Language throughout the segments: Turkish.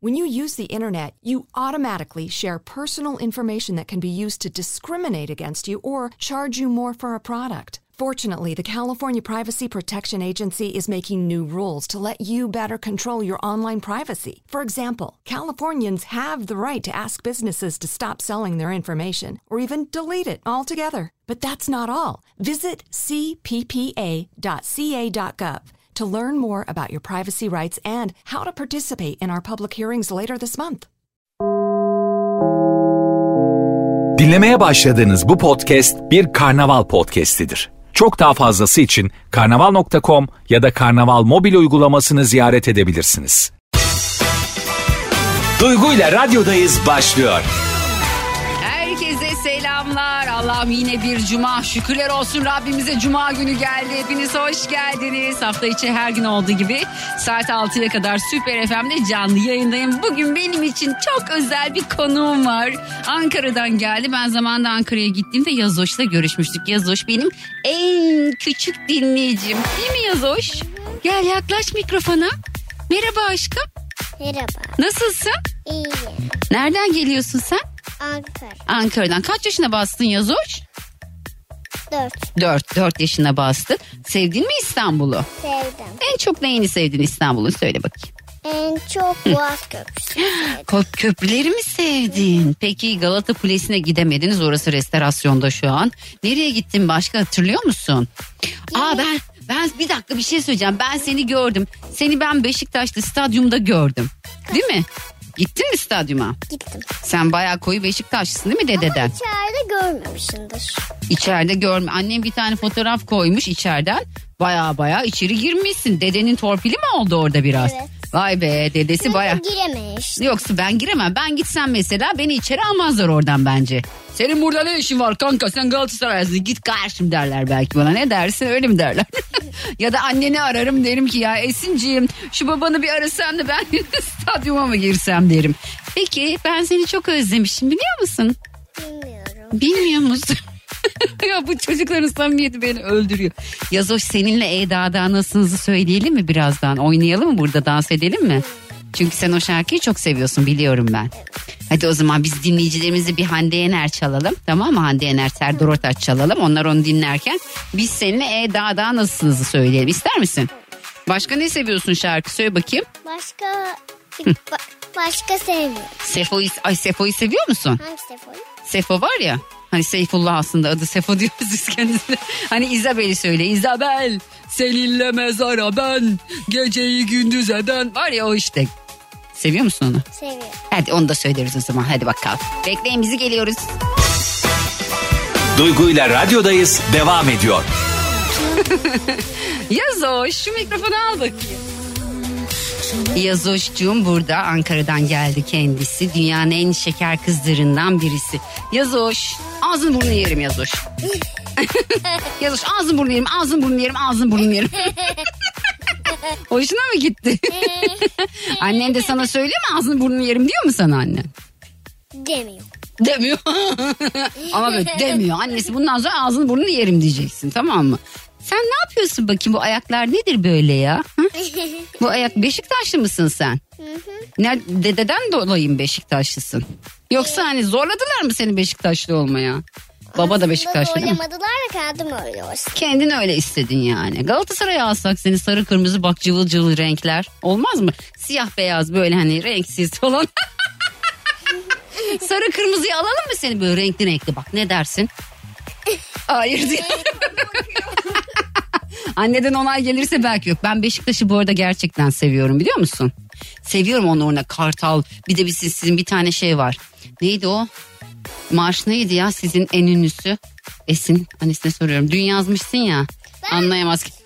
When you use the internet, you automatically share personal information that can be used to discriminate against you or charge you more for a product. Fortunately, the California Privacy Protection Agency is making new rules to let you better control your online privacy. For example, Californians have the right to ask businesses to stop selling their information or even delete it altogether. But that's not all. Visit cppa.ca.gov to learn more about your privacy rights and how to participate in our public hearings later this month. Dinlemeye başladığınız bu podcast bir karnaval podcastidir. Çok daha fazlası için karnaval.com ya da karnaval mobil uygulamasını ziyaret edebilirsiniz. Duygu ile radyodayız başlıyor. Allah'ım yine bir cuma. Şükürler olsun Rabbimize cuma günü geldi. Hepiniz hoş geldiniz. Hafta içi her gün olduğu gibi saat 6'ya kadar Süper FM'de canlı yayındayım. Bugün benim için çok özel bir konuğum var. Ankara'dan geldi. Ben zamanında Ankara'ya gittiğimde Yazoş'la görüşmüştük. Yazoş benim en küçük dinleyicim. Değil mi Yazoş? Gel yaklaş mikrofona. Merhaba aşkım. Merhaba. Nasılsın? İyiyim. Nereden geliyorsun sen? Ankara. Ankara'dan. Kaç yaşına bastın Yazoş? Dört. 4 4 yaşına bastın. Sevdin mi İstanbul'u? Sevdim. En çok neyini sevdin İstanbul'u söyle bakayım. En çok Boğaz Köprüsü sevdim. Köprüleri mi sevdin? Peki Galata Kulesi'ne gidemediniz. Orası restorasyonda şu an. Nereye gittin başka hatırlıyor musun? Aa ben ben bir dakika bir şey söyleyeceğim. Ben seni gördüm. Seni ben Beşiktaş'ta stadyumda gördüm. Değil mi? Gittin mi stadyuma? Gittim. Sen bayağı koyu Beşiktaşlısın değil mi dededen? İçeride görmemişsindir. İçeride görme. Annem bir tane fotoğraf koymuş içeriden. Baya baya içeri girmişsin. Dedenin torpili mi oldu orada biraz? Evet. Vay be dedesi baya. Giremeyiz. Yoksa ben giremem. Ben gitsem mesela beni içeri almazlar oradan bence. Senin burada ne işin var kanka sen Galatasaraylısın git karşım derler belki bana ne dersin öyle mi derler. ya da anneni ararım derim ki ya Esinciğim şu babanı bir arasan da ben stadyuma mı girsem derim. Peki ben seni çok özlemişim biliyor musun? Bilmiyorum. Bilmiyor musun? ya bu çocukların samimiyeti beni öldürüyor. Yazoş seninle Eda'da nasılsınızı söyleyelim mi birazdan? Oynayalım mı burada dans edelim mi? Çünkü sen o şarkıyı çok seviyorsun biliyorum ben. Hadi o zaman biz dinleyicilerimizi bir Hande Yener çalalım. Tamam mı? Hande Yener, Serdar Ortaç çalalım. Onlar onu dinlerken biz seninle Eda'da nasılsınızı söyleyelim. İster misin? Başka ne seviyorsun şarkı? Söyle bakayım. Başka ba- başka sevmiyorum. Sefo'yu, ay Sefo'yu seviyor musun? Hangi Sefo'yu? Sefo var ya. Hani Seyfullah aslında adı Sefo diyoruz biz kendisine. Hani Isabel'i söyle. Isabel seninle mezara ben geceyi gündüz eden var ya o işte. Seviyor musun onu? Seviyorum. Hadi onu da söyleriz o zaman hadi bakalım. Bekleyin bizi geliyoruz. Duygu ile radyodayız devam ediyor. Yazoş şu mikrofonu al bakayım. Yazoş'cum burada Ankara'dan geldi kendisi. Dünyanın en şeker kızlarından birisi. Yazoş ağzını burnunu yerim Yazoş. Yazoş ağzını burnunu yerim ağzını burnunu yerim ağzını burnunu yerim. Hoşuna mı gitti? Annen de sana söylüyor mu ağzını burnunu yerim diyor mu sana annen? Demiyorum. Demiyor. Ama böyle demiyor. Annesi bundan sonra ağzını burnunu yerim diyeceksin tamam mı? Sen ne yapıyorsun bakayım bu ayaklar nedir böyle ya? Hı? Bu ayak Beşiktaşlı mısın sen? Ne, dededen dolayı mı Beşiktaşlısın? Yoksa hani zorladılar mı seni Beşiktaşlı olmaya? Baba da Beşiktaşlı değil mi? Oynamadılar da kendim öyle olsun. Kendin öyle istedin yani. Galatasaray'a alsak seni sarı kırmızı bak cıvıl cıvıl renkler. Olmaz mı? Siyah beyaz böyle hani renksiz falan. sarı kırmızıyı alalım mı seni böyle renkli renkli bak ne dersin? Hayır diye. Anneden onay gelirse belki yok. Ben Beşiktaş'ı bu arada gerçekten seviyorum biliyor musun? Seviyorum onu orada Kartal. Bir de bir siz- sizin bir tane şey var. Neydi o? Marş neydi ya sizin en ünlüsü? Esin annesine soruyorum. Dün yazmışsın ya. Anlayamaz ki.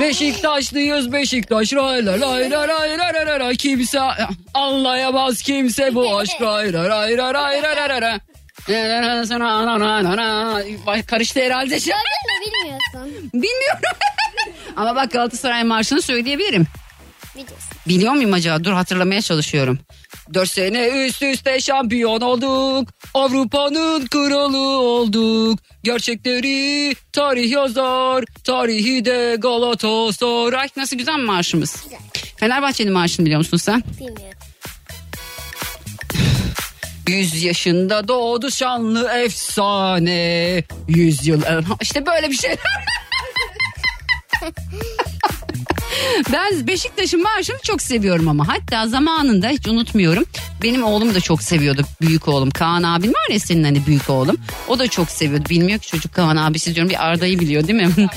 Beşiktaşlıyız Beşiktaş ray ray ray ray ray ray ray ray kimse anlayamaz kimse bu aşk ray ray ray ray ray ray ray ray Karıştı herhalde. Gördün mü bilmiyorsun. Bilmiyorum. Ama bak Galatasaray marşını söyleyebilirim. Biliyorsun. Biliyor muyum acaba? Dur hatırlamaya çalışıyorum. Dört sene üst üste şampiyon olduk. Avrupa'nın kralı olduk. Gerçekleri tarih yazar. Tarihi de Galatasaray. Nasıl güzel mi marşımız? Güzel. Fenerbahçe'nin marşını biliyor musun sen? Bilmiyorum. Yüz yaşında doğdu şanlı efsane. Yüz yıl işte böyle bir şey. ben Beşiktaş'ın marşını çok seviyorum ama hatta zamanında hiç unutmuyorum. Benim oğlum da çok seviyordu büyük oğlum. Kaan abin var ya senin hani büyük oğlum. O da çok seviyordu. Bilmiyor ki çocuk Kaan abisi diyorum bir Arda'yı biliyor değil mi?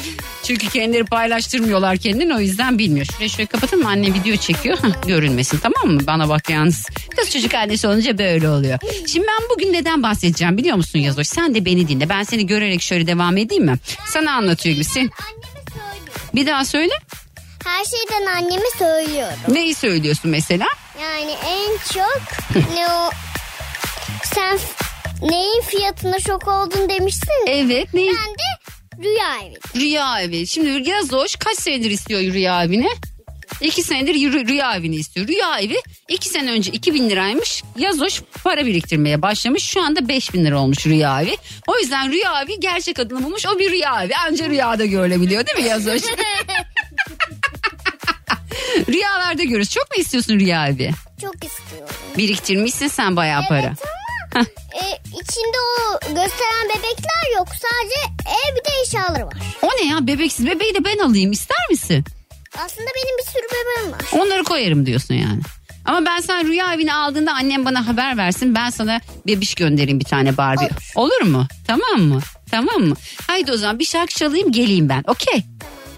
Çünkü kendileri paylaştırmıyorlar kendini o yüzden bilmiyor. Şurayı şöyle kapatın mı anne video çekiyor. Görünmesin tamam mı? Bana bak yalnız. Kız çocuk annesi olunca böyle oluyor. Şimdi ben bugün neden bahsedeceğim biliyor musun Yazoş? Sen de beni dinle. Ben seni görerek şöyle devam edeyim mi? Sana anlatıyor gibisin. Bir daha söyle. Her şeyden anneme söylüyorum. Neyi söylüyorsun mesela? Yani en çok ne o sen neyin fiyatına şok oldun demişsin. Evet neyi? Ben de rüya evi. Rüya evi. Şimdi Yazoş kaç senedir istiyor rüya evini? İki senedir rüya evini istiyor. Rüya evi iki sene önce 2000 liraymış. Yazoş para biriktirmeye başlamış. Şu anda 5000 lira olmuş rüya evi. O yüzden rüya evi gerçek adını bulmuş. O bir rüya evi. Anca rüyada görülebiliyor değil mi Yazoş? Rüyalarda görürüz. Çok mu istiyorsun rüya evi? Çok istiyorum. Biriktirmişsin sen bayağı para. Evet ama e, içinde o gösteren bebekler yok. Sadece ev bir de eşyaları var. O ne ya bebeksiz bebeği de ben alayım ister misin? Aslında benim bir sürü bebeğim var. Onları koyarım diyorsun yani. Ama ben sen rüya evini aldığında annem bana haber versin. Ben sana bebiş göndereyim bir tane Barbie. Olur. Olur mu? Tamam mı? Tamam mı? Haydi o zaman bir şarkı çalayım geleyim ben. Okey.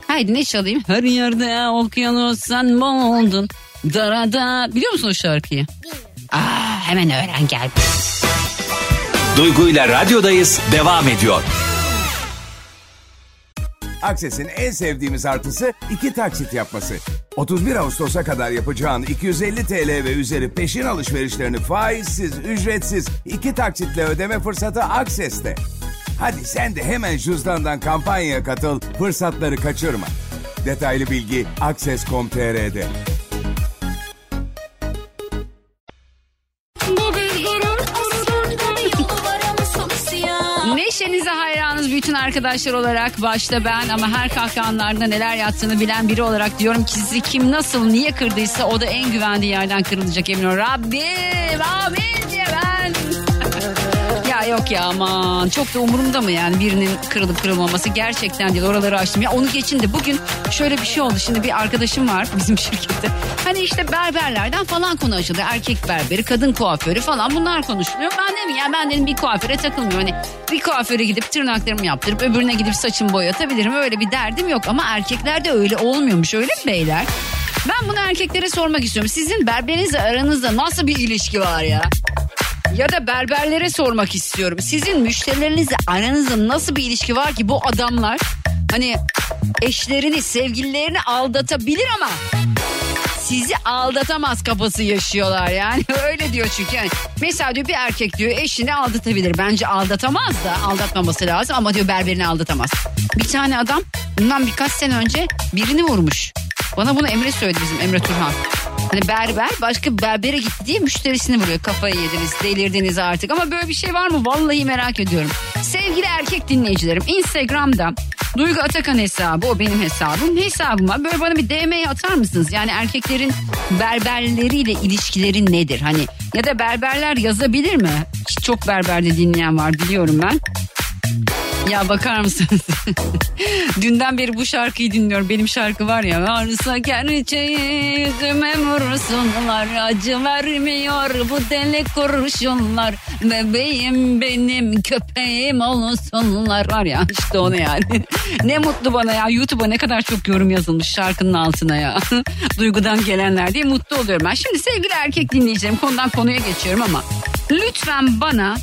Haydi ne çalayım? Her yerde okyanus sen mi oldun? Darada. Biliyor musun o şarkıyı? Bilmiyorum. Aa, hemen öğren gel. Duygu ile radyodayız devam ediyor. Akses'in en sevdiğimiz artısı iki taksit yapması. 31 Ağustos'a kadar yapacağın 250 TL ve üzeri peşin alışverişlerini faizsiz, ücretsiz iki taksitle ödeme fırsatı Akses'te. Hadi sen de hemen cüzdandan kampanyaya katıl, fırsatları kaçırma. Detaylı bilgi akses.com.tr'de. Neşenize hayranız bütün arkadaşlar olarak başta ben ama her kahkahanlarda neler yattığını bilen biri olarak diyorum ki sizi kim nasıl niye kırdıysa o da en güvendiği yerden kırılacak emin ol. Rabbim amin. Yok ya aman çok da umurumda mı yani birinin kırılıp kırılmaması gerçekten değil oraları açtım. Ya onu geçin de bugün şöyle bir şey oldu şimdi bir arkadaşım var bizim şirkette. Hani işte berberlerden falan konu açıldı. Erkek berberi, kadın kuaförü falan bunlar konuşuluyor. Ben dedim ya ben dedim bir kuaföre takılmıyorum. Hani bir kuaföre gidip tırnaklarımı yaptırıp öbürüne gidip saçımı boyatabilirim. Öyle bir derdim yok ama erkeklerde öyle olmuyormuş öyle mi beyler? Ben bunu erkeklere sormak istiyorum. Sizin berberinizle aranızda nasıl bir ilişki var ya? Ya da berberlere sormak istiyorum. Sizin müşterilerinizle aranızda nasıl bir ilişki var ki bu adamlar? Hani eşlerini, sevgililerini aldatabilir ama sizi aldatamaz kafası yaşıyorlar yani. Öyle diyor çünkü. Yani mesela diyor bir erkek diyor eşini aldatabilir. Bence aldatamaz da aldatmaması lazım ama diyor berberini aldatamaz. Bir tane adam bundan birkaç sene önce birini vurmuş. Bana bunu Emre söyledi bizim Emre Turhan Hani berber başka berbere gitti diye müşterisini vuruyor. Kafayı yediniz, delirdiniz artık. Ama böyle bir şey var mı? Vallahi merak ediyorum. Sevgili erkek dinleyicilerim Instagram'da Duygu Atakan hesabı o benim hesabım. Hesabıma böyle bana bir DM'ye atar mısınız? Yani erkeklerin berberleriyle ilişkileri nedir? Hani ya da berberler yazabilir mi? Çok berberde dinleyen var biliyorum ben. Ya bakar mısınız? Dünden beri bu şarkıyı dinliyorum. Benim şarkı var ya. Varsa gerçeği yüzüme vursunlar. Acı vermiyor bu deli kurşunlar. Bebeğim benim köpeğim olsunlar. Var ya işte onu yani. ne mutlu bana ya. YouTube'a ne kadar çok yorum yazılmış şarkının altına ya. Duygudan gelenler diye mutlu oluyorum ben. Şimdi sevgili erkek dinleyicilerim konudan konuya geçiyorum ama lütfen bana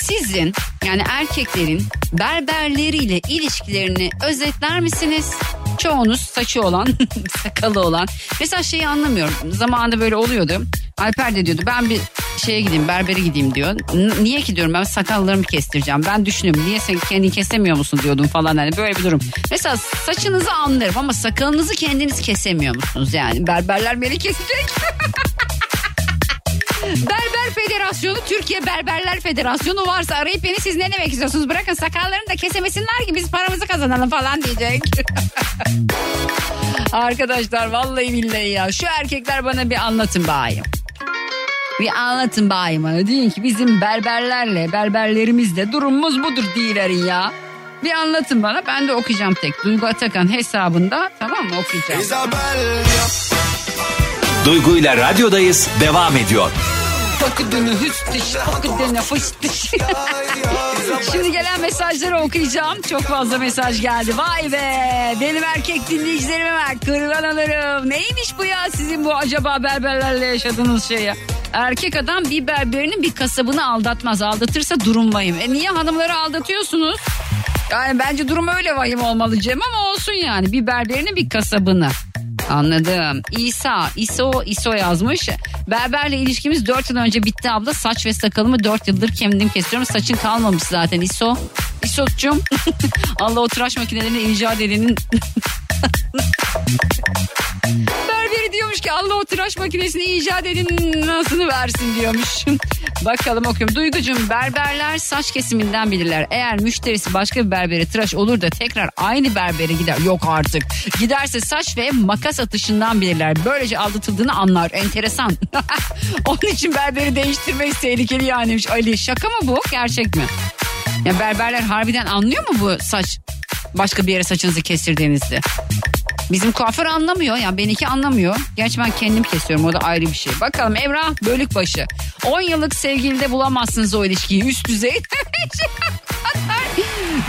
sizin yani erkeklerin berberleriyle ilişkilerini özetler misiniz? Çoğunuz saçı olan, sakalı olan. Mesela şeyi anlamıyorum. Zamanında böyle oluyordu. Alper de diyordu ben bir şeye gideyim berbere gideyim diyor. N- niye ki diyorum ben sakallarımı kestireceğim. Ben düşünüyorum niye sen kendin kesemiyor musun diyordum falan hani böyle bir durum. Mesela saçınızı anlarım ama sakalınızı kendiniz kesemiyor musunuz yani? Berberler beni kesecek. Berber Federasyonu, Türkiye Berberler Federasyonu varsa arayıp beni siz ne demek istiyorsunuz? Bırakın sakallarını da kesemesinler ki biz paramızı kazanalım falan diyecek. Arkadaşlar vallahi billahi ya şu erkekler bana bir anlatın bayım. Bir anlatın bayım bana. Deyin ki bizim berberlerle berberlerimizle durumumuz budur deyiverin ya. Bir anlatın bana ben de okuyacağım tek. Duygu Atakan hesabında tamam mı okuyacağım. Duygu ile radyodayız devam ediyor. Fakıdını hüstüş, fakıdını fıştış. Şimdi gelen mesajları okuyacağım. Çok fazla mesaj geldi. Vay be benim erkek dinleyicilerime bak kurban alırım. Neymiş bu ya sizin bu acaba berberlerle yaşadığınız şey ya? Erkek adam bir berberinin bir kasabını aldatmaz. Aldatırsa durum vahim. E niye hanımları aldatıyorsunuz? Yani bence durum öyle vahim olmalı Cem ama olsun yani. Bir berberinin bir kasabını. Anladım. İsa, İso, İso yazmış. Berberle ilişkimiz 4 yıl önce bitti abla. Saç ve sakalımı 4 yıldır kendim kesiyorum. Saçın kalmamış zaten İso. İsot'cum. Allah o tıraş makinelerini icat edenin Berberi diyormuş ki Allah o tıraş makinesini icat edin nasını versin diyormuş. Bakalım okuyorum. Duygucum berberler saç kesiminden bilirler. Eğer müşterisi başka bir berbere tıraş olur da tekrar aynı berbere gider. Yok artık. Giderse saç ve makas atışından bilirler. Böylece aldatıldığını anlar. Enteresan. Onun için berberi değiştirmek tehlikeli yaniymiş. Ali şaka mı bu? Gerçek mi? Ya berberler harbiden anlıyor mu bu saç başka bir yere saçınızı kestirdiğinizde? Bizim kuaför anlamıyor. Yani benimki anlamıyor. Gerçi ben kendim kesiyorum. O da ayrı bir şey. Bakalım Emrah Bölükbaşı. 10 yıllık sevgilide bulamazsınız o ilişkiyi. Üst düzey.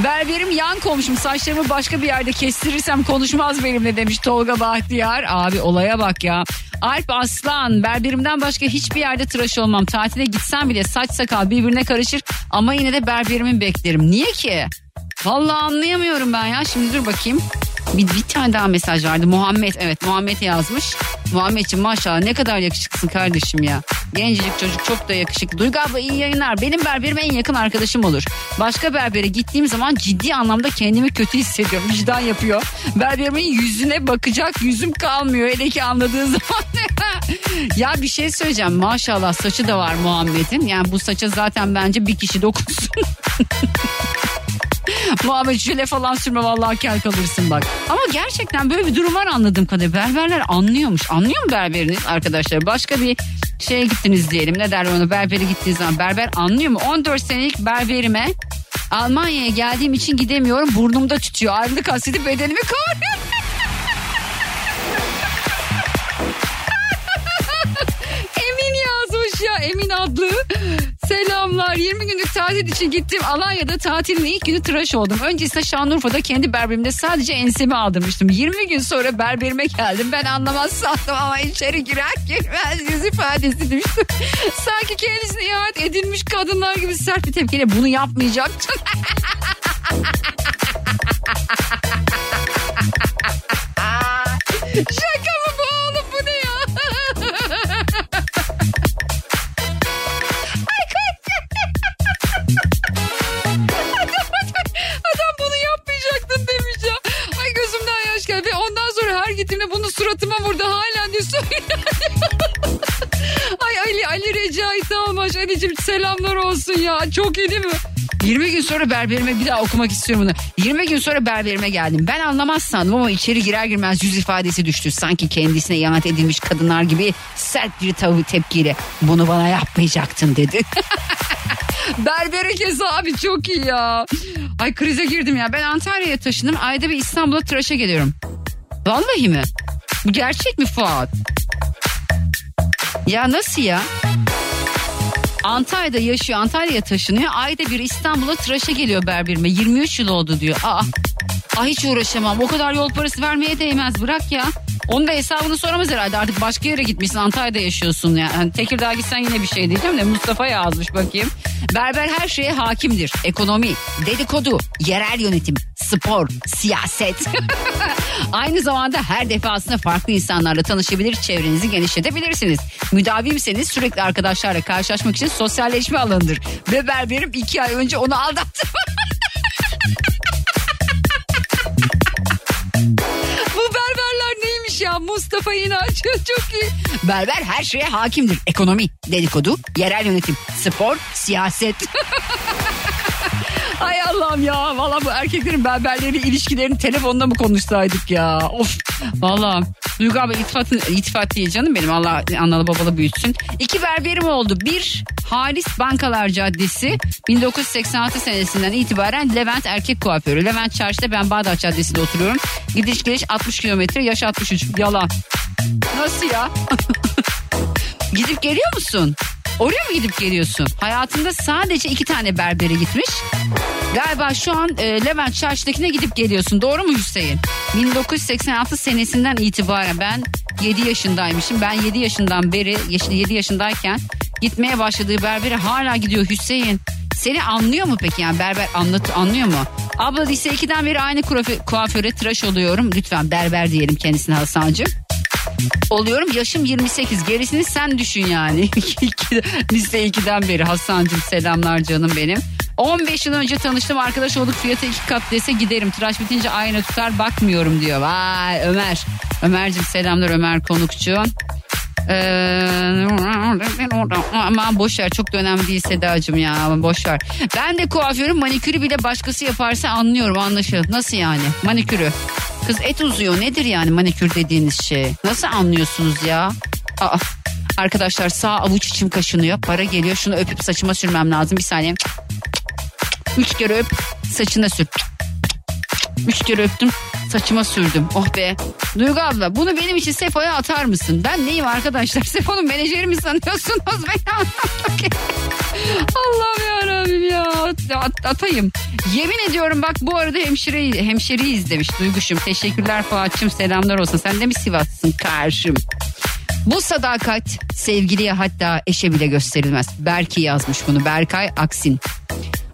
Berberim yan komşum saçlarımı başka bir yerde kestirirsem konuşmaz benimle demiş Tolga Bahtiyar. Abi olaya bak ya. Alp Aslan berberimden başka hiçbir yerde tıraş olmam. Tatile gitsem bile saç sakal birbirine karışır ama yine de berberimi beklerim. Niye ki? Vallahi anlayamıyorum ben ya. Şimdi dur bakayım. Bir, bir tane daha mesaj vardı. Muhammed evet Muhammed yazmış. Muhammedciğim maşallah ne kadar yakışıklısın kardeşim ya. Gencecik çocuk çok da yakışıklı. Duygu abla iyi yayınlar. Benim berberim en yakın arkadaşım olur. Başka berbere gittiğim zaman ciddi anlamda kendimi kötü hissediyorum. Vicdan yapıyor. Berberimin yüzüne bakacak yüzüm kalmıyor. Hele ki anladığı zaman. ya bir şey söyleyeceğim. Maşallah saçı da var Muhammed'in. Yani bu saça zaten bence bir kişi dokunsun. Muhammed jöle falan sürme vallahi kel kalırsın bak. Ama gerçekten böyle bir durum var anladığım kadarıyla. Berberler anlıyormuş. Anlıyor mu berberiniz arkadaşlar? Başka bir şeye gittiniz diyelim. Ne derler ona berbere gittiğiniz zaman. Berber anlıyor mu? 14 senelik berberime Almanya'ya geldiğim için gidemiyorum. Burnumda tutuyor. Ayrılık hasreti bedenimi koruyor. Yazmış ya Emin adlı. Selamlar 20 günlük tatil için gittim Alanya'da tatilin ilk günü tıraş oldum. Öncesinde Şanlıurfa'da kendi berberimde sadece ensemi aldırmıştım. 20 gün sonra berberime geldim. Ben anlamaz sandım ama içeri girer girmez yüz ifadesi düştü. Sanki kendisine ihanet edilmiş kadınlar gibi sert bir tepkiyle bunu yapmayacaktım. Recai Salmaş. Ali'cim selamlar olsun ya. Çok iyi değil mi? 20 gün sonra berberime bir daha okumak istiyorum bunu. 20 gün sonra berberime geldim. Ben anlamaz sandım ama içeri girer girmez yüz ifadesi düştü. Sanki kendisine ihanet edilmiş kadınlar gibi sert bir tavu tepkiyle bunu bana yapmayacaktın dedi. Berbere kez abi çok iyi ya. Ay krize girdim ya. Ben Antalya'ya taşındım. Ayda bir İstanbul'a tıraşa geliyorum. Vallahi mi? Bu gerçek mi Fuat? Ya nasıl ya? Antalya'da yaşıyor. Antalya'ya taşınıyor. Ayda bir İstanbul'a tıraşa geliyor berberime. 23 yıl oldu diyor. Aa. Aa hiç uğraşamam. O kadar yol parası vermeye değmez. Bırak ya. Onun da hesabını soramaz herhalde. Artık başka yere gitmişsin. Antalya'da yaşıyorsun. Yani Hani Tekirdağ gitsen yine bir şey diyeceğim de Mustafa yazmış bakayım. Berber her şeye hakimdir. Ekonomi, dedikodu, yerel yönetim, spor, siyaset. Aynı zamanda her defasında farklı insanlarla tanışabilir, çevrenizi genişletebilirsiniz. Müdavimseniz sürekli arkadaşlarla karşılaşmak için sosyalleşme alanıdır. Ve berberim iki ay önce onu aldattı. Mustafa İnanç çok iyi. Berber her şeye hakimdir. Ekonomi, dedikodu, yerel yönetim, spor, siyaset. Hay Allah'ım ya. Valla bu erkeklerin berberleri ilişkilerini telefonda mı konuşsaydık ya? Of. Valla. Duygu iltifat, iltifat değil canım benim. Allah analı babalı büyütsün. İki berberim oldu. Bir Halis Bankalar Caddesi 1986 senesinden itibaren Levent Erkek Kuaförü. Levent Çarşı'da ben Bağdat Caddesi'nde oturuyorum. Gidiş geliş 60 kilometre yaş 63. Yalan. Nasıl ya? Gidip geliyor musun? Oraya mı gidip geliyorsun? Hayatında sadece iki tane berbere gitmiş. Galiba şu an e, Levent Çarşı'dakine gidip geliyorsun. Doğru mu Hüseyin? 1986 senesinden itibaren ben 7 yaşındaymışım. Ben 7 yaşından beri 7 yaşındayken gitmeye başladığı berbere hala gidiyor Hüseyin. Seni anlıyor mu peki yani berber anlat anlıyor mu? Abla lise 2'den beri aynı kuafö- kuaföre tıraş oluyorum. Lütfen berber diyelim kendisine Hasan'cığım oluyorum. Yaşım 28. Gerisini sen düşün yani. Lise 2'den beri Hasan'cığım selamlar canım benim. 15 yıl önce tanıştım arkadaş olduk fiyatı iki kat dese giderim. Tıraş bitince aynı tutar bakmıyorum diyor. Vay Ömer. Ömer'cim selamlar Ömer konukçu. Ee, aman boş ver çok da önemli değil Sedacığım ya boş ver. Ben de kuaförüm manikürü bile başkası yaparsa anlıyorum anlaşılır. Nasıl yani manikürü? Kız et uzuyor nedir yani manikür dediğiniz şey? Nasıl anlıyorsunuz ya? Aa, arkadaşlar sağ avuç içim kaşınıyor. Para geliyor şunu öpüp saçıma sürmem lazım bir saniye. Üç kere öp saçına sür. Üç kere öptüm saçıma sürdüm. Oh be. Duygu abla bunu benim için Sefo'ya atar mısın? Ben neyim arkadaşlar? Sefo'nun menajeri mi sanıyorsunuz? Anlatmak. Allah'ım yarabbim ya. At- atayım. Yemin ediyorum bak bu arada hemşire, hemşeriyi izlemiş Duyguşum. Teşekkürler Fuat'cığım selamlar olsun. Sen de mi Sivaslısın karşım? Bu sadakat sevgiliye hatta eşe bile gösterilmez. Berki yazmış bunu. Berkay Aksin.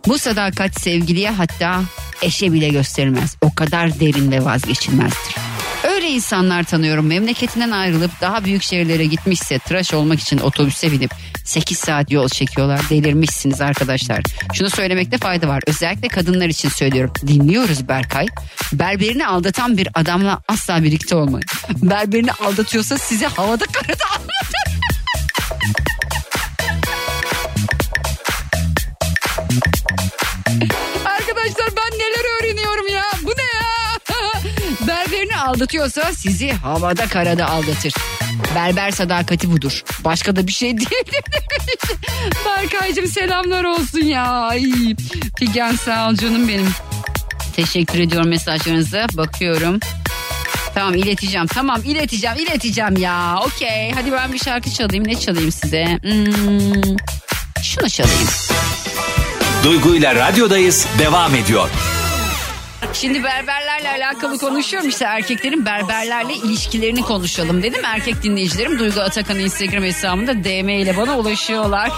Bu sadakat sevgiliye hatta eşe bile gösterilmez. O kadar derin ve vazgeçilmezdir. Öyle insanlar tanıyorum memleketinden ayrılıp daha büyük şehirlere gitmişse tıraş olmak için otobüse binip 8 saat yol çekiyorlar. Delirmişsiniz arkadaşlar. Şunu söylemekte fayda var. Özellikle kadınlar için söylüyorum. Dinliyoruz Berkay. Berberini aldatan bir adamla asla birlikte olmayın. Berberini aldatıyorsa size havada karada anlatır. aldatıyorsa sizi havada karada aldatır. Berber sadakati budur. Başka da bir şey değil. Berkaycığım selamlar olsun ya. Ay, Figen sağ ol canım benim. Teşekkür ediyorum mesajlarınıza. Bakıyorum. Tamam ileteceğim. Tamam ileteceğim ileteceğim ya. Okey. Hadi ben bir şarkı çalayım. Ne çalayım size? Hmm, şunu çalayım. Duygu ile radyodayız devam ediyor. Şimdi berberlerle alakalı konuşuyorum işte erkeklerin berberlerle ilişkilerini konuşalım dedim. Erkek dinleyicilerim Duygu Atakan'ın Instagram hesabında DM ile bana ulaşıyorlar.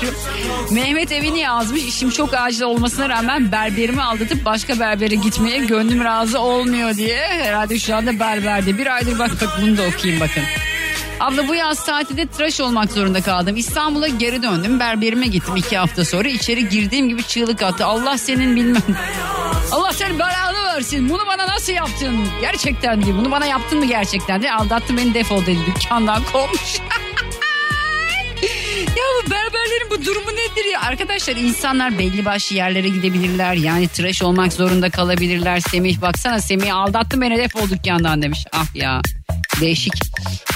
Mehmet Evini yazmış işim çok acil olmasına rağmen berberimi aldatıp başka berbere gitmeye gönlüm razı olmuyor diye. Herhalde şu anda berberde bir aydır bak bak bunu da okuyayım bakın. Abla bu yaz tatilde tıraş olmak zorunda kaldım. İstanbul'a geri döndüm. Berberime gittim iki hafta sonra. İçeri girdiğim gibi çığlık attı. Allah senin bilmem. Allah senin belanı versin. Bunu bana nasıl yaptın? Gerçekten diye. Bunu bana yaptın mı gerçekten diye. Aldattın beni defol dedi. Dükkandan kovmuş. Ya bu berberlerin bu durumu nedir ya? Arkadaşlar insanlar belli başlı yerlere gidebilirler. Yani tıraş olmak zorunda kalabilirler. Semih baksana Semih aldattı beni defol dükkandan demiş. Ah ya değişik.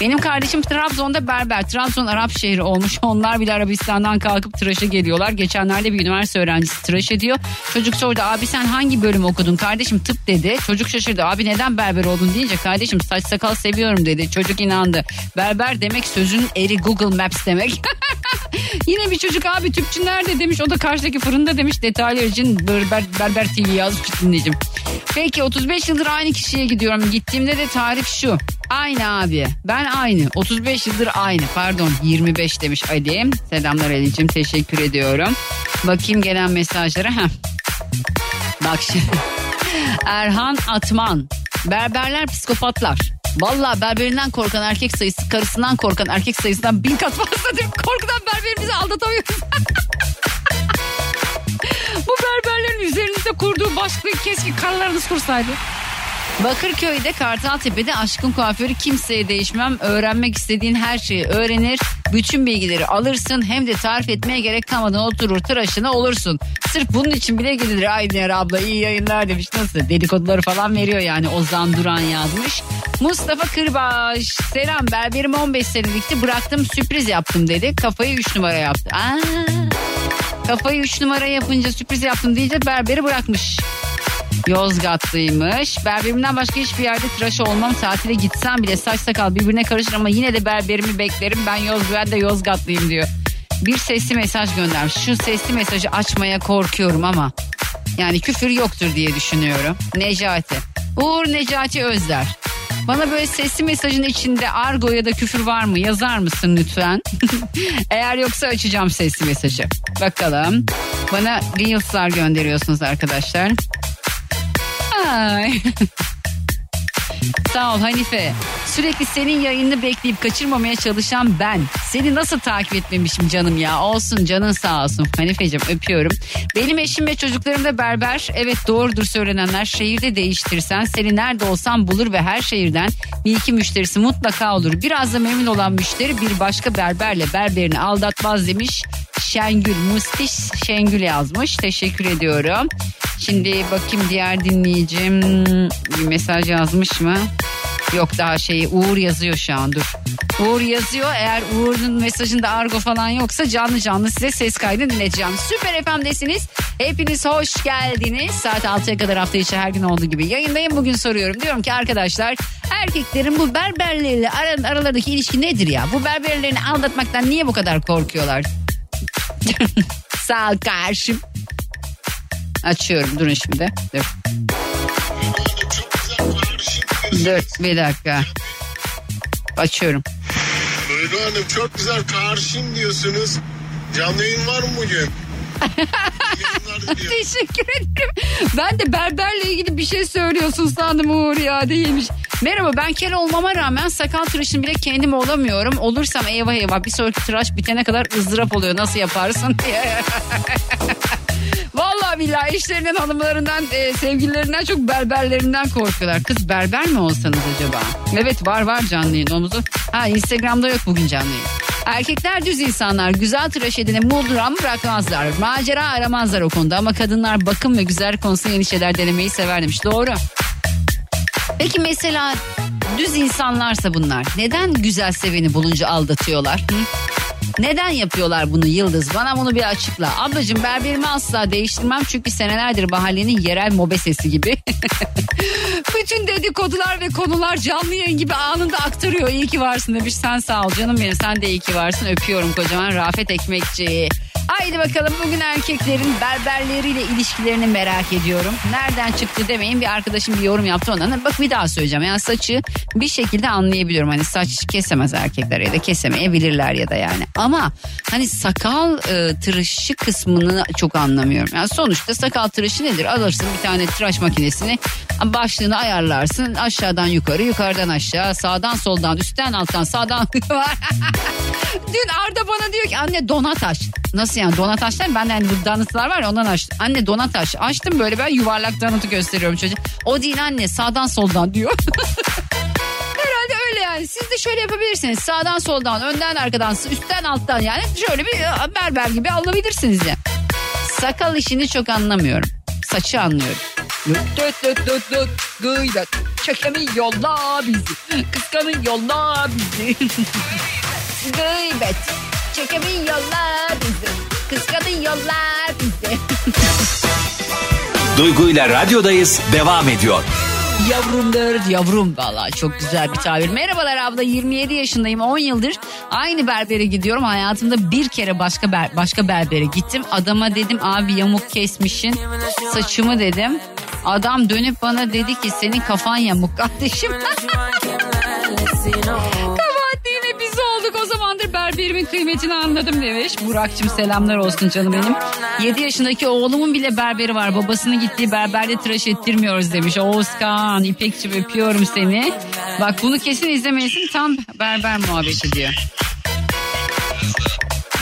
Benim kardeşim Trabzon'da berber. Trabzon Arap şehri olmuş. Onlar bile Arabistan'dan kalkıp tıraşa geliyorlar. Geçenlerde bir üniversite öğrencisi tıraş ediyor. Çocuk sordu abi sen hangi bölüm okudun? Kardeşim tıp dedi. Çocuk şaşırdı. Abi neden berber oldun deyince kardeşim saç sakal seviyorum dedi. Çocuk inandı. Berber demek sözün eri Google Maps demek. Yine bir çocuk abi tüpçü nerede demiş. O da karşıdaki fırında demiş. Detaylar için Berber, Berber TV yazmış dinleyicim. Peki 35 yıldır aynı kişiye gidiyorum. Gittiğimde de tarif şu. Aynı abi. Ben aynı. 35 yıldır aynı. Pardon 25 demiş Ali. Selamlar Ali'cim teşekkür ediyorum. Bakayım gelen mesajlara. Heh. Bak şimdi. Erhan Atman. Berberler psikopatlar. Valla berberinden korkan erkek sayısı karısından korkan erkek sayısından bin kat fazladır. Korkudan berberimizi aldatamıyoruz. Bu berberlerin üzerinizde kurduğu baskıyı keşke karılarınız kursaydı. Bakırköy'de Kartaltepe'de aşkın kuaförü kimseye değişmem. Öğrenmek istediğin her şeyi öğrenir. Bütün bilgileri alırsın. Hem de tarif etmeye gerek kalmadan oturur tıraşına olursun. Sırf bunun için bile gidilir. Ayner abla iyi yayınlar demiş. Nasıl? Dedikoduları falan veriyor yani. Ozan Duran yazmış. Mustafa Kırbaş. Selam berberim 15 senelikti. Bıraktım sürpriz yaptım dedi. Kafayı 3 numara yaptı. Aa, kafayı 3 numara yapınca sürpriz yaptım deyince berberi bırakmış. Yozgatlıymış. Berberimden başka hiçbir yerde tıraş olmam. Tatile gitsem bile saç sakal birbirine karışır ama yine de berberimi beklerim. Ben Yoz ben de Yozgatlıyım diyor. Bir sesli mesaj göndermiş. Şu sesli mesajı açmaya korkuyorum ama yani küfür yoktur diye düşünüyorum. Necati. Uğur Necati Özler. Bana böyle sesli mesajın içinde argo ya da küfür var mı yazar mısın lütfen? Eğer yoksa açacağım sesli mesajı. Bakalım. Bana Reels'lar gönderiyorsunuz arkadaşlar. Ay. Sağ ol Hanife. Sürekli senin yayını bekleyip kaçırmamaya çalışan ben. Seni nasıl takip etmemişim canım ya. Olsun canın sağ olsun. Hanifeciğim öpüyorum. Benim eşim ve çocuklarım da berber. Evet doğrudur söylenenler. Şehirde değiştirsen seni nerede olsan bulur ve her şehirden bir iki müşterisi mutlaka olur. Biraz da memnun olan müşteri bir başka berberle berberini aldatmaz demiş. Şengül Mustiş Şengül yazmış. Teşekkür ediyorum. Şimdi bakayım diğer dinleyicim bir mesaj yazmış mı? Yok daha şeyi Uğur yazıyor şu an dur. Uğur yazıyor eğer Uğur'un mesajında argo falan yoksa canlı canlı size ses kaydı dinleteceğim. Süper FM'desiniz. Hepiniz hoş geldiniz. Saat 6'ya kadar hafta içi her gün olduğu gibi yayındayım. Bugün soruyorum. Diyorum ki arkadaşlar erkeklerin bu berberleriyle ar- aralarındaki ilişki nedir ya? Bu berberlerini aldatmaktan niye bu kadar korkuyorlar? Sağ ol karşım. Açıyorum durun şimdi. Dur. Dur bir dakika. Açıyorum. Duygu Hanım çok güzel karşım diyorsunuz. Canlı yayın var mı bugün? Teşekkür ederim. Ben de berberle ilgili bir şey söylüyorsun sandım Uğur ya değilmiş. Merhaba ben kel olmama rağmen sakal tıraşını bile kendim olamıyorum. Olursam eyvah eyvah bir sonraki tıraş bitene kadar ızdırap oluyor. Nasıl yaparsın diye. Vallahi billahi işlerinden hanımlarından e, sevgililerinden çok berberlerinden korkuyorlar. Kız berber mi olsanız acaba? Evet var var canlı yayın omuzu. Ha Instagram'da yok bugün canlı yayın. Erkekler düz insanlar güzel tıraş edene mudram bırakmazlar. Macera aramazlar o konuda ama kadınlar bakım ve güzel konusunda yeni şeyler denemeyi sever demiş. Doğru. Peki mesela düz insanlarsa bunlar neden güzel seveni bulunca aldatıyorlar? Hı? Neden yapıyorlar bunu Yıldız? Bana bunu bir açıkla. Ablacığım berberimi asla değiştirmem çünkü senelerdir mahallenin yerel mobesesi gibi. Bütün dedikodular ve konular canlı yayın gibi anında aktarıyor. İyi ki varsın demiş. Sen sağ ol canım benim. Sen de iyi ki varsın. Öpüyorum kocaman Rafet Ekmekçi. Haydi bakalım bugün erkeklerin berberleriyle ilişkilerini merak ediyorum. Nereden çıktı demeyin bir arkadaşım bir yorum yaptı ondan. Bak bir daha söyleyeceğim. Yani saçı bir şekilde anlayabiliyorum. Hani saç kesemez erkekler ya da kesemeyebilirler ya da yani. Ama hani sakal e, tıraşı kısmını çok anlamıyorum. Yani sonuçta sakal tıraşı nedir? Alırsın bir tane tıraş makinesini başlığını ayarlarsın. Aşağıdan yukarı yukarıdan aşağı sağdan soldan üstten alttan sağdan Dün Arda bana diyor ki anne donat aç. Nasıl yani donat? Ben de hani bu donatlar var ya ondan açtım. Anne donat aç. Açtım böyle ben yuvarlak donatı gösteriyorum çocuğa. O değil anne sağdan soldan diyor. Herhalde öyle yani. Siz de şöyle yapabilirsiniz. Sağdan soldan, önden arkadan, üstten alttan yani şöyle bir e, berber gibi alabilirsiniz ya. Sakal işini çok anlamıyorum. Saçı anlıyorum. Düt düt düt gıybet. Çekemin yolla bizi. Kıskanın yolla bizi. gıybet. Çekemin yolla bizi. Kıskanın yolla bizi. Duygu ile radyodayız devam ediyor. Yavrumdur yavrum valla çok güzel bir tabir. Merhabalar abla 27 yaşındayım 10 yıldır aynı berbere gidiyorum. Hayatımda bir kere başka ber, başka berbere gittim. Adama dedim abi yamuk kesmişin saçımı dedim. Adam dönüp bana dedi ki senin kafan yamuk kardeşim. Olduk o zamandır berberimin kıymetini anladım demiş. Burak'cığım selamlar olsun canım benim. 7 yaşındaki oğlumun bile berberi var. Babasının gittiği berberde tıraş ettirmiyoruz demiş. Oğuzkan, İpekçim öpüyorum seni. Bak bunu kesin izlemelisin tam berber muhabbeti diyor.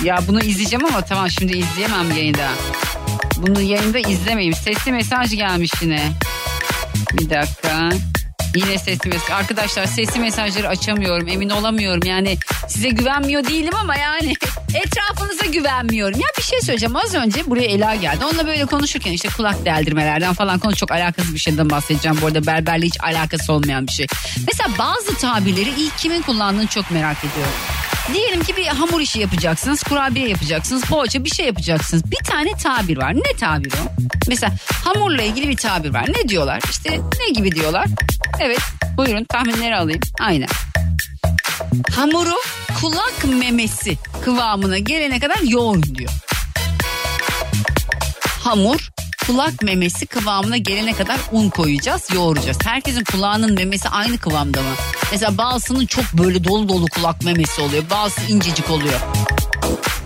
Ya bunu izleyeceğim ama tamam şimdi izleyemem yayında. Bunu yayında izlemeyeyim. Sesli mesaj gelmiş yine. Bir dakika. Yine sesli mesaj. Arkadaşlar sesli mesajları açamıyorum. Emin olamıyorum. Yani size güvenmiyor değilim ama yani etrafınıza güvenmiyorum. Ya bir şey söyleyeceğim. Az önce buraya Ela geldi. Onunla böyle konuşurken işte kulak deldirmelerden falan konu çok alakasız bir şeyden bahsedeceğim. Bu arada berberle hiç alakası olmayan bir şey. Mesela bazı tabirleri ilk kimin kullandığını çok merak ediyorum. Diyelim ki bir hamur işi yapacaksınız, kurabiye yapacaksınız, poğaça bir şey yapacaksınız. Bir tane tabir var. Ne tabir o? Mesela hamurla ilgili bir tabir var. Ne diyorlar? İşte ne gibi diyorlar? Evet, buyurun tahminleri alayım. Aynen. Hamuru kulak memesi kıvamına gelene kadar yoğurun diyor. Hamur kulak memesi kıvamına gelene kadar un koyacağız, yoğuracağız. Herkesin kulağının memesi aynı kıvamda mı? Mesela bazısının çok böyle dolu dolu kulak memesi oluyor. Bazısı incecik oluyor.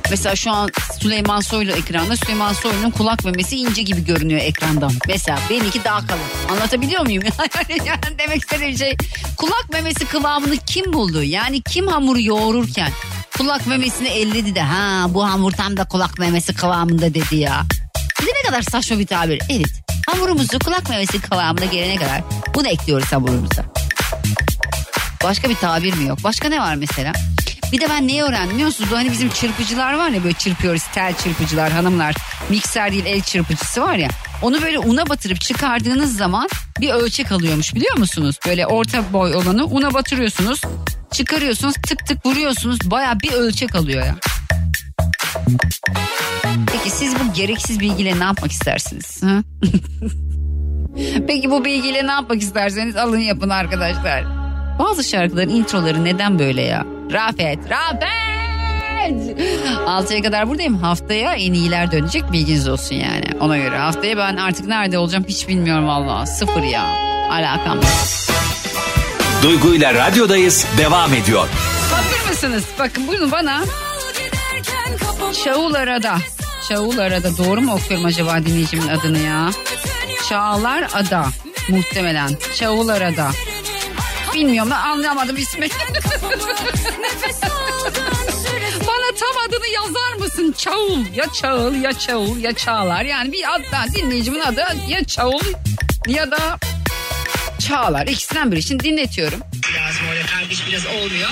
Mesela şu an Süleyman Soylu ekranda Süleyman Soylu'nun kulak memesi ince gibi görünüyor ekrandan. Mesela benimki daha kalın. Anlatabiliyor muyum? yani demek istediğim şey kulak memesi kıvamını kim buldu? Yani kim hamuru yoğururken kulak memesini elledi de ha bu hamur tam da kulak memesi kıvamında dedi ya. Bir de ne kadar saçma bir tabir. Evet hamurumuzu kulak memesi kıvamına gelene kadar bunu ekliyoruz hamurumuza. Başka bir tabir mi yok? Başka ne var mesela? Bir de ben neyi öğrendim biliyor musunuz? Hani bizim çırpıcılar var ya böyle çırpıyoruz tel çırpıcılar hanımlar. Mikser değil el çırpıcısı var ya. Onu böyle una batırıp çıkardığınız zaman bir ölçek alıyormuş biliyor musunuz? Böyle orta boy olanı una batırıyorsunuz. Çıkarıyorsunuz tık tık vuruyorsunuz baya bir ölçek alıyor ya. Peki siz bu gereksiz bilgiyle ne yapmak istersiniz? Peki bu bilgiyle ne yapmak isterseniz alın yapın arkadaşlar. Bazı şarkıların introları neden böyle ya? Rafet, Rafet! 6'ya kadar buradayım. Haftaya en iyiler dönecek bilginiz olsun yani. Ona göre haftaya ben artık nerede olacağım hiç bilmiyorum valla. Sıfır ya. Alakam yok. Duygu ile radyodayız devam ediyor. Hazır mısınız? Bakın bunu bana Şaul Arada. Şaul Arada doğru mu okuyorum acaba dinleyicimin adını ya? Çağlar Ada muhtemelen. Şaul Arada. Bilmiyorum ben anlamadım ismi. Bana tam adını yazar mısın? Çağul ya Çağıl ya Çağul ya Çağlar. Yani bir ad dinleyicimin adı ya Çağul ya da Çağlar. İkisinden biri. Şimdi dinletiyorum. Lazım öyle kardeş biraz olmuyor.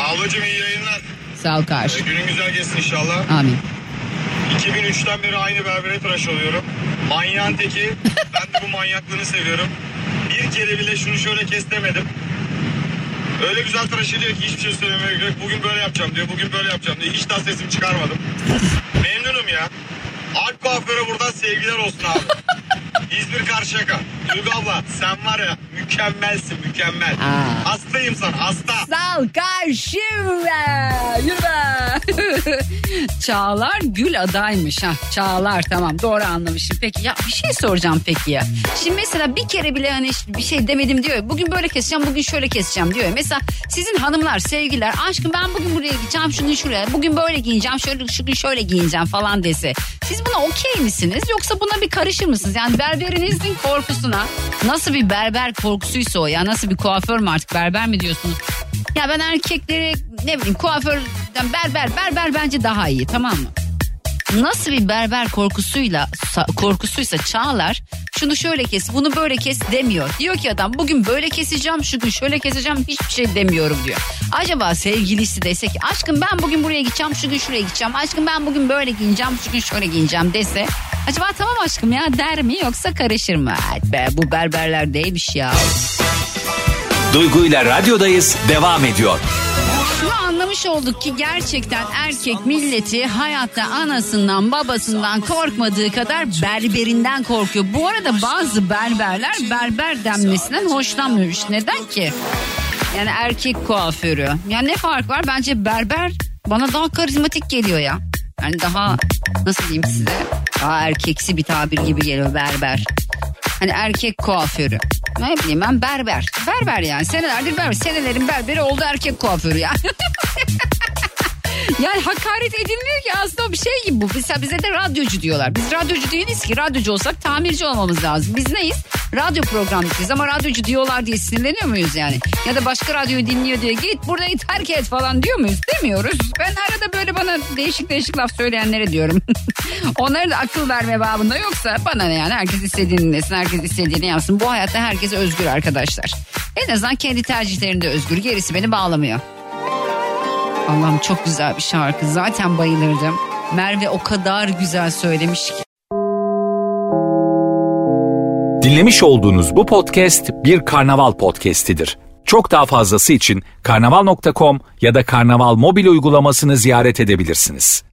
Ablacığım iyi yayınlar. Sağ ol karşı. Günün güzel geçsin inşallah. Amin. 2003'ten beri aynı berbere tıraş oluyorum. Manyağın teki. Ben de bu manyaklığını seviyorum. Bir bile şunu şöyle kes. Öyle güzel tıraş ediyor ki hiçbir şey söylemeye gerek. Bugün böyle yapacağım diyor. Bugün böyle yapacağım diyor. Hiç daha sesimi çıkarmadım. Memnunum ya. Alp kuaföre buradan sevgiler olsun abi. İzmir Karşıyaka. Duygu abla sen var ya mükemmelsin mükemmel. Aa. Hastayım sana hasta. Sağ ol karşım be. Yürü be. Çağlar Gül adaymış. Ha, Çağlar tamam doğru anlamışım. Peki ya bir şey soracağım peki ya. Şimdi mesela bir kere bile hani bir şey demedim diyor. ya, Bugün böyle keseceğim bugün şöyle keseceğim diyor. ya. Mesela sizin hanımlar sevgiler aşkım ben bugün buraya gideceğim şunu şuraya. Bugün böyle giyineceğim şöyle şu gün şöyle giyineceğim falan dese. Siz buna okey misiniz yoksa buna bir karışır mısınız? Yani berberinizin korkusuna nasıl bir berber korkusuysa o ya nasıl bir kuaför mü artık berber mi diyorsunuz? Ya ben erkekleri ne bileyim kuaförden berber berber bence daha iyi tamam mı? Nasıl bir berber korkusuyla sa- korkusuysa Çağlar şunu şöyle kes bunu böyle kes demiyor. Diyor ki adam bugün böyle keseceğim şu gün şöyle keseceğim hiçbir şey demiyorum diyor. Acaba sevgilisi dese ki aşkım ben bugün buraya gideceğim şu gün şuraya gideceğim. Aşkım ben bugün böyle giyineceğim şu gün şöyle giyineceğim dese. Acaba tamam aşkım ya der mi yoksa karışır mı? Evet be bu berberler değilmiş ya. Duygu ile radyodayız devam ediyor. Anlamış olduk ki gerçekten erkek milleti hayatta anasından babasından korkmadığı kadar berberinden korkuyor. Bu arada bazı berberler berber denmesinden hoşlanmıyor. Neden ki? Yani erkek kuaförü. Yani ne fark var? Bence berber bana daha karizmatik geliyor ya. Yani daha nasıl diyeyim size? Daha erkeksi bir tabir gibi geliyor berber. Hani erkek kuaförü. Ne bileyim ben berber. Berber yani senelerdir berber. Senelerin berberi oldu erkek kuaförü ya. Yani hakaret edilmiyor ki aslında o bir şey gibi bu. Mesela bize de radyocu diyorlar. Biz radyocu değiliz ki. Radyocu olsak tamirci olmamız lazım. Biz neyiz? Radyo programcıyız ama radyocu diyorlar diye sinirleniyor muyuz yani? Ya da başka radyoyu dinliyor diye git burayı terk et falan diyor muyuz? Demiyoruz. Ben arada böyle bana değişik değişik laf söyleyenlere diyorum. Onlara da akıl verme babında yoksa bana ne yani herkes istediğini dinlesin, herkes istediğini yapsın. Bu hayatta herkes özgür arkadaşlar. En azından kendi tercihlerinde özgür. Gerisi beni bağlamıyor. Allah'ım çok güzel bir şarkı. Zaten bayılırdım. Merve o kadar güzel söylemiş ki. Dinlemiş olduğunuz bu podcast bir karnaval podcastidir. Çok daha fazlası için karnaval.com ya da karnaval mobil uygulamasını ziyaret edebilirsiniz.